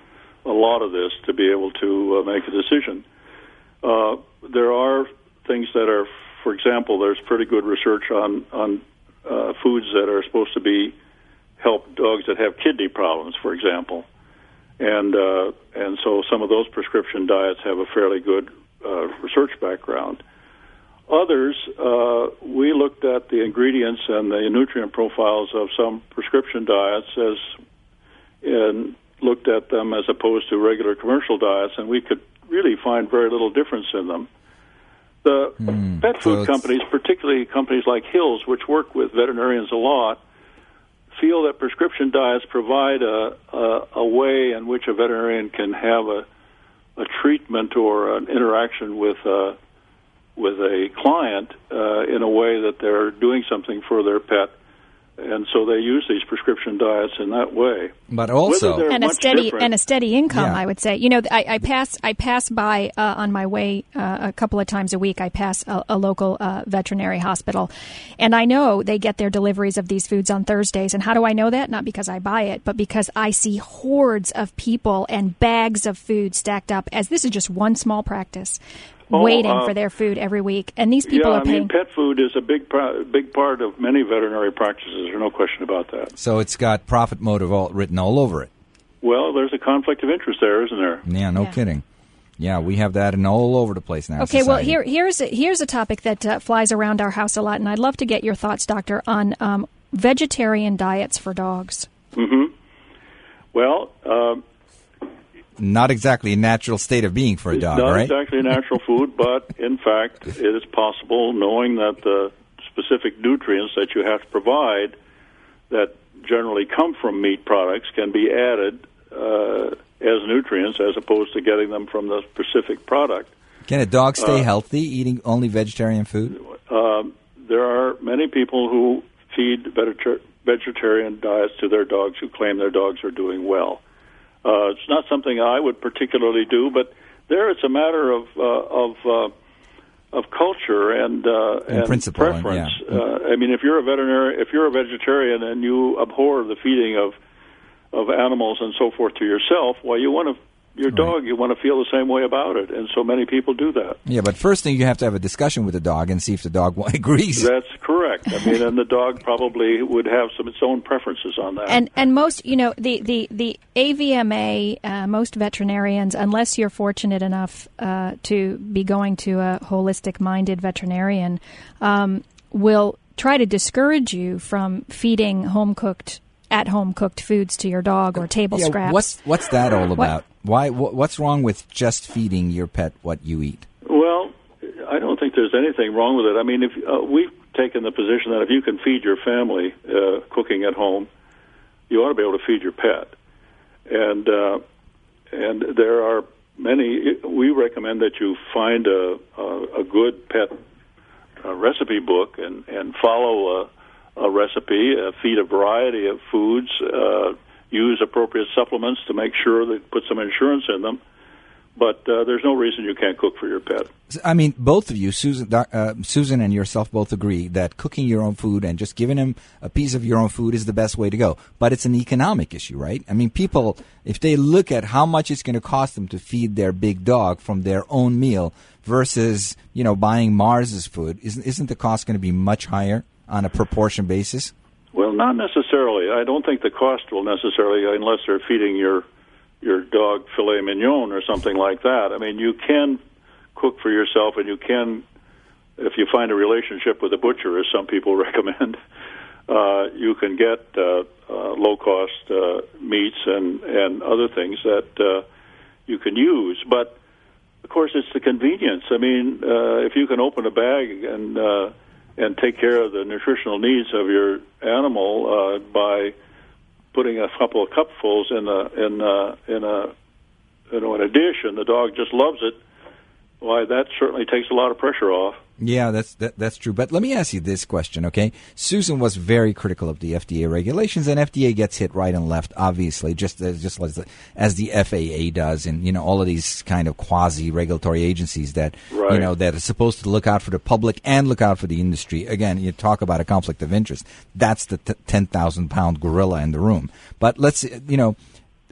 a lot of this to be able to uh, make a decision. Uh, there are things that are, for example, there's pretty good research on on uh, foods that are supposed to be help dogs that have kidney problems, for example, and uh, and so some of those prescription diets have a fairly good uh, research background. Others, uh, we looked at the ingredients and the nutrient profiles of some prescription diets as and looked at them as opposed to regular commercial diets, and we could really find very little difference in them. The Hmm. pet food it's- companies, particularly companies like Hills, which work with veterinarians a lot, feel that prescription diets provide a, a, a way in which a veterinarian can have a, a treatment or an interaction with a, with a client uh, in a way that they're doing something for their pet. And so they use these prescription diets in that way. But also, and a steady different- and a steady income. Yeah. I would say. You know, I, I pass I pass by uh, on my way uh, a couple of times a week. I pass a, a local uh, veterinary hospital, and I know they get their deliveries of these foods on Thursdays. And how do I know that? Not because I buy it, but because I see hordes of people and bags of food stacked up. As this is just one small practice. Oh, waiting uh, for their food every week, and these people yeah, are I paying. mean, pet food is a big, big part of many veterinary practices. There's no question about that. so it's got profit motive all, written all over it. Well, there's a conflict of interest there, isn't there? Yeah, no Yeah. kidding. Yeah, we have that in all over the place now. in Okay, well here here's a, here's a topic that uh, flies around our house a lot, and I'd love to get your thoughts, doctor, on um, vegetarian diets for dogs. Well, um, not exactly a natural state of being for a dog, right? not right? exactly a natural food, but in fact, it is possible, knowing that the specific nutrients that you have to provide that generally come from meat products can be added uh, as nutrients as opposed to getting them from the specific product. Can a dog stay Uh, healthy eating only vegetarian food? Um, there are many people who feed vegetar- vegetarian diets to their dogs who claim their dogs are doing well. Uh, it's not something I would particularly do, but there it's a matter of uh, of uh, of culture and uh, And principle, and- preference. yeah. Uh, I mean, if you're a veterinary, if you're a vegetarian and you abhor the feeding of of animals and so forth to yourself, well, you want to your dog, you want to feel the same way about it, and so many people do that. Yeah, but first thing you have to have a discussion with the dog and see if the dog agrees. That's correct. I mean, and the dog probably would have some its own preferences on that. And and most you know the the the AVMA uh, most veterinarians unless you're fortunate enough uh, to be going to a holistic minded veterinarian um, will try to discourage you from feeding home cooked at home cooked foods to your dog or table Yeah, scraps. What's what's that all What- about? Why? wh- What's wrong with just feeding your pet what you eat? well, I don't think there's anything wrong with it. I mean, if uh, we've taken the position that if you can feed your family uh, cooking at home, you ought to be able to feed your pet. And uh, and there are many. We recommend that you find a a, a good pet uh, recipe book and and follow a, a recipe, uh, feed a variety of foods, uh, use appropriate supplements to make sure that put some insurance in them. But uh, there's no reason you can't cook for your pet. I mean, both of you, Susan, uh, Susan, and yourself, both agree that cooking your own food and just giving him a piece of your own food is the best way to go. But it's an economic issue, right? I mean, people, if they look at how much it's going to cost them to feed their big dog from their own meal versus, you know, buying Mars's food, isn't isn't the cost going to be much higher on a proportion basis? Well, not necessarily. I don't think the cost will necessarily, unless they're feeding your your dog filet mignon or something like that. I mean, you can cook for yourself, and you can, if you find a relationship with a butcher, as some people recommend, uh, you can get uh, uh, low cost uh, meats and and other things that uh, you can use, but. Of course, it's the convenience. I mean, uh, if you can open a bag and uh, and take care of the nutritional needs of your animal uh, by putting a couple of cupfuls in a in a in a you know in a dish, and the dog just loves it. Why, that certainly takes a lot of pressure off. Yeah, that's that, that's true. But let me ask you this question, okay? Susan was very critical of the FDA regulations, and FDA gets hit right and left, obviously, just as, just as the, as the FAA does, and you know all of these kind of quasi regulatory agencies that you know that are supposed to look out for the public and look out for the industry. Again, you talk about a conflict of interest. That's the t- ten thousand pound gorilla in the room. But let's you know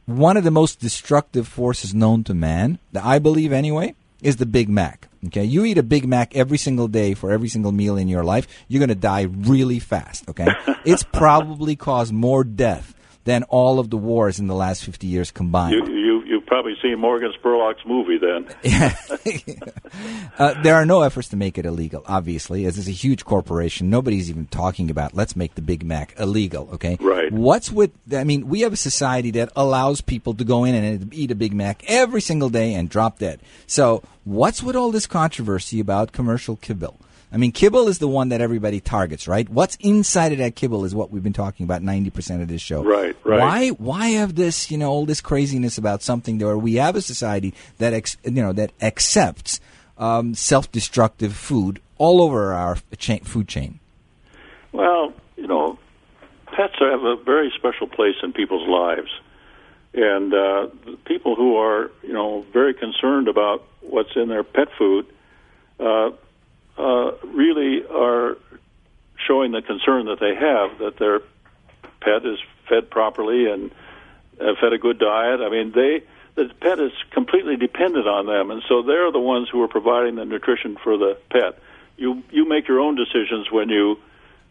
one of the most destructive forces known to man, that I believe anyway, is the Big Mac. Okay, you eat a Big Mac every single day for every single meal in your life, you're going to die really fast. Okay, it's probably caused more death than all of the wars in the last 50 years combined. You, you, probably seen Morgan Spurlock's movie then. uh, there are no efforts to make it illegal, obviously, as it's a huge corporation. Nobody's even talking about let's make the Big Mac illegal, okay? Right. What's with, I mean, we have a society that allows people to go in and eat a Big Mac every single day and drop dead. So, what's with all this controversy about commercial kibble? I mean, kibble is the one that everybody targets, right? What's inside of that kibble is what we've been talking about 90% of this show. Right, right. Why, why have this, you know, all this craziness about something where we have a society that, ex, you know, that accepts um, self-destructive food all over our chain, food chain? Well, you know, pets have a very special place in people's lives. And uh, people who are, you know, very concerned about what's in their pet food, uh, uh, really are showing the concern that they have that their pet is fed properly and uh, fed a good diet. I mean, they the pet is completely dependent on them, and so they're the ones who are providing the nutrition for the pet. You you make your own decisions when you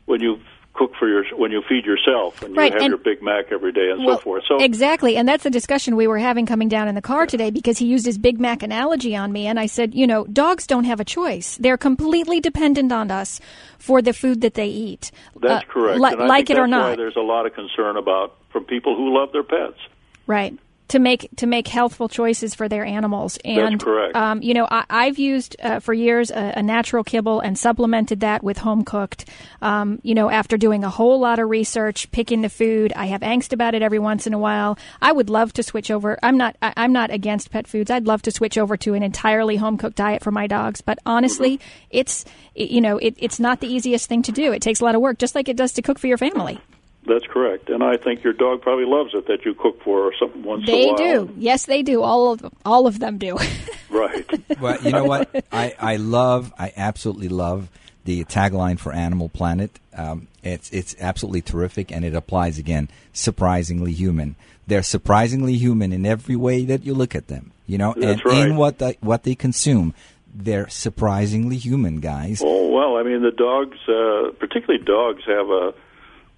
when you cook for your when you feed yourself and Right, you have and- your Big Mac every day and Well, so forth. So exactly, and that's the discussion we were having coming down in the car today because he used his Big Mac analogy on me, and I said, you know, dogs don't have a choice; they're completely dependent on us for the food that they eat. that's Uh, correct. li- like it or not, there's a lot of concern about from people who love their pets. right? To make to make healthful choices for their animals, and correct. Um, you know, I, I've used uh, for years a, a natural kibble and supplemented that with home cooked. Um, you know, after doing a whole lot of research, picking the food, I have angst about it every once in a while. I would love to switch over. I'm not. I, I'm not against pet foods. I'd love to switch over to an entirely home cooked diet for my dogs. But honestly, it's you know, it, it's not the easiest thing to do. It takes a lot of work, just like it does to cook for your family. That's correct, and I think your dog probably loves it that you cook for her some once in a while. They do. Yes, they do. All of them. All of them do. Right. Well, you know what? I, I love, I absolutely love the tagline for Animal Planet. Um, it's it's absolutely terrific, and it applies again. Surprisingly human. They're surprisingly human in every way that you look at them. You know, That's and right. in what they, what they consume, they're surprisingly human, guys. Oh well, I mean the dogs, uh, particularly dogs, have a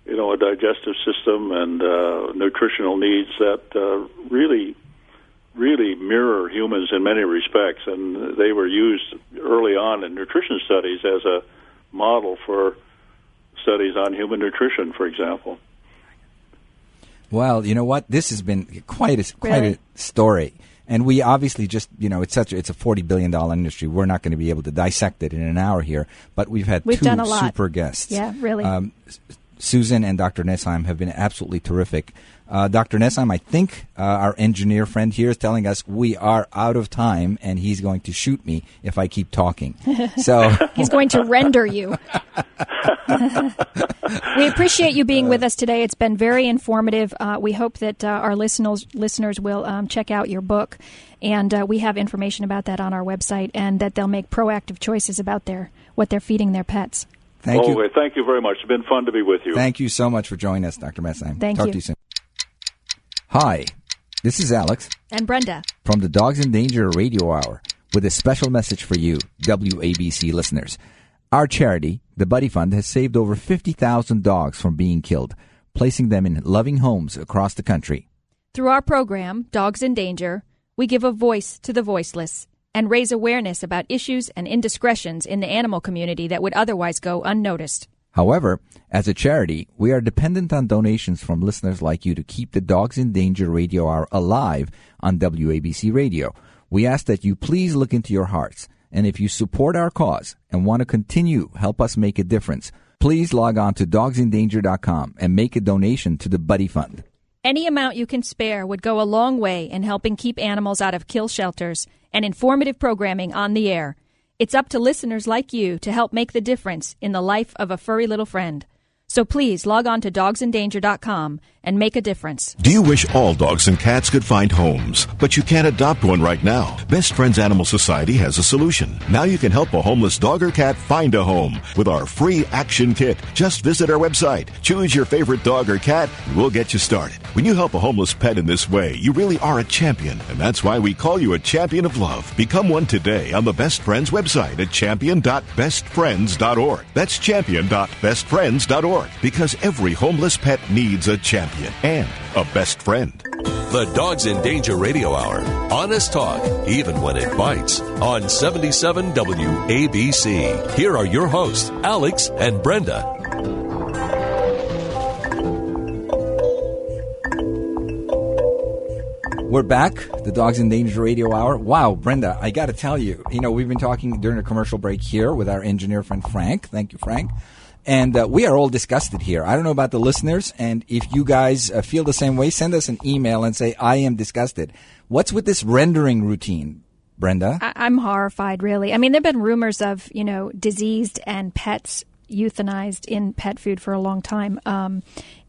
you know a digestive system and uh, nutritional needs that uh, really really mirror humans in many respects, and they were used early on in nutrition studies as a model for studies on human nutrition, for example. Well, you know what? This has been quite a quite Really? a story, and we obviously just you know it's such a, it's a forty billion dollar industry. We're not going to be able to dissect it in an hour here, but we've had We've two done a lot. super guests. Yeah, really. Um, S- Susan and Dr. Nesheim have been absolutely terrific. Uh, Dr. Nesheim, I think uh, our engineer friend here is telling us we are out of time, and he's going to shoot me if I keep talking. So. He's going to render you. we appreciate you being with us today. It's been very informative. Uh, we hope that uh, our listeners listeners will um, check out your book, and uh, we have information about that on our website, and that they'll make proactive choices about their what they're feeding their pets. Thank oh, you. thank you very much. It's been fun to be with you. Thank you so much for joining us, Dr. Nesheim. Thank Talk you. to you soon. Hi, this is Alex And Brenda, from the Dogs in Danger Radio Hour with a special message for you, WABC listeners. Our charity, the Buddy Fund, has saved over 50,000 dogs from being killed, placing them in loving homes across the country. through our program Dogs in Danger, we give a voice to the voiceless and raise awareness about issues and indiscretions in the animal community that would otherwise go unnoticed. However, as a charity, we are dependent on donations from listeners like you to keep the Dogs in Danger Radio Hour alive on WABC Radio. We ask that you please look into your hearts, and if you support our cause and want to continue help us make a difference, please log on to dogsindanger.com and make a donation to the Buddy Fund. Any amount you can spare would go a long way in helping keep animals out of kill shelters and informative programming on the air. It's up to listeners like you to help make the difference in the life of a furry little friend. So please log on to dogsindanger.com and make a difference. Do you wish all dogs and cats could find homes, but you can't adopt one right now? Best Friends Animal Society has a solution. Now you can help a homeless dog or cat find a home with our free action kit. Just visit our website, choose your favorite dog or cat, and we'll get you started. When you help a homeless pet in this way, you really are a champion, and that's why we call you a champion of love. Become one today on the Best Friends website at champion.bestfriends.org. That's champion.bestfriends.org because every homeless pet needs a champion and a best friend. The Dogs in Danger Radio Hour. Honest talk, even when it bites. On 77 WABC. Here are your hosts, Alex and Brenda. We're back, the Dogs in Danger Radio Hour. Wow, Brenda, I got to tell you, you know, we've been talking during a commercial break here with our engineer friend Frank. Thank you, Frank. And uh, we are all disgusted here. I don't know about the listeners, and if you guys uh, feel the same way, send us an email and say, I am disgusted. What's with this rendering routine? Brenda? I- am horrified, really. I mean, there have been rumors of, you know, diseased and pets euthanized in pet food for a long time. Um,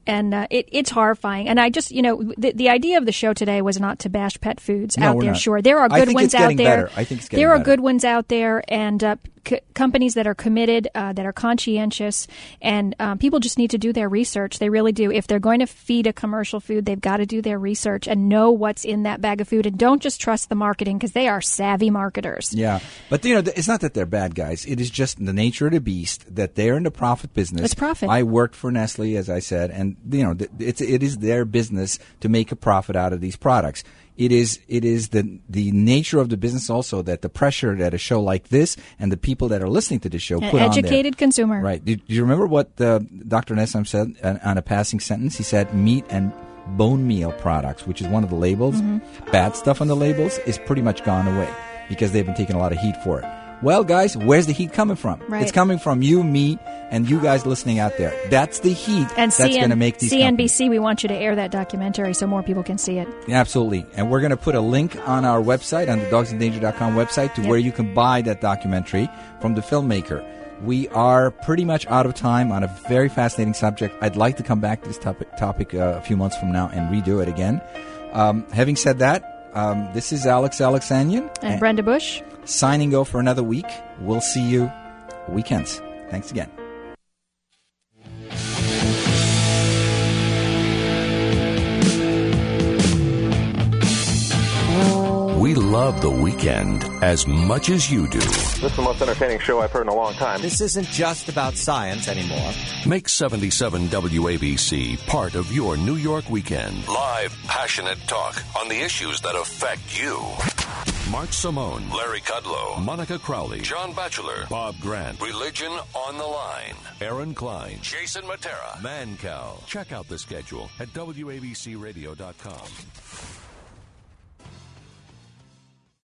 and uh, it, it's horrifying. And I just, you know, the, the idea of the show today was not to bash pet foods no, out there. Not. Sure, there are good ones out there. Better. I think it's good. there are better. good ones out there, and uh, c- companies that are committed, uh, that are conscientious, and um, people just need to do their research. They really do. If they're going to feed a commercial food, they've got to do their research and know what's in that bag of food, and don't just trust the marketing because they are savvy marketers. Yeah, but you know, it's not that they're bad guys. It is just the nature of the beast that they're in the profit business. It's profit. I worked for Nestle, as I said, and you know, it's it is their business to make a profit out of these products. It is it is the the nature of the business also that the pressure that a show like this and the people that are listening to the show An put educated consumer. Right. Do, do, you remember what uh, Dr. Nesheim said on, on, a passing sentence? He said meat and bone meal products, which is one of the labels. Mm-hmm. Bad stuff on the labels is pretty much gone away because they've been taking a lot of heat for it. Well, guys, where's the heat coming from? Right. It's coming from you, me, and you guys listening out there. That's the heat and that's going to make these CNBC. Companies. We want you to air that documentary so more people can see it. Absolutely, and we're going to put a link on our website, on the dogsindanger.com website, to yep. where you can buy that documentary from the filmmaker. We are pretty much out of time on a very fascinating subject. I'd like to come back to this topic, topic uh, a few months from now and redo it again. Um, having said that, um, this is Alex Alexanian and, and Brenda Bush signing off for another week. We'll see you weekends. Thanks again. We love the weekend as much as you do. This is the most entertaining show I've heard in a long time. This isn't just about science anymore. Make 77 WABC part of your New York weekend. Live, passionate talk on the issues that affect you. Mark Simone, Larry Kudlow, Monica Crowley, John Batchelor, Bob Grant, Religion on the Line, Aaron Klein, Jason Matera, Mancow. Check out the schedule at WABCRadio.com.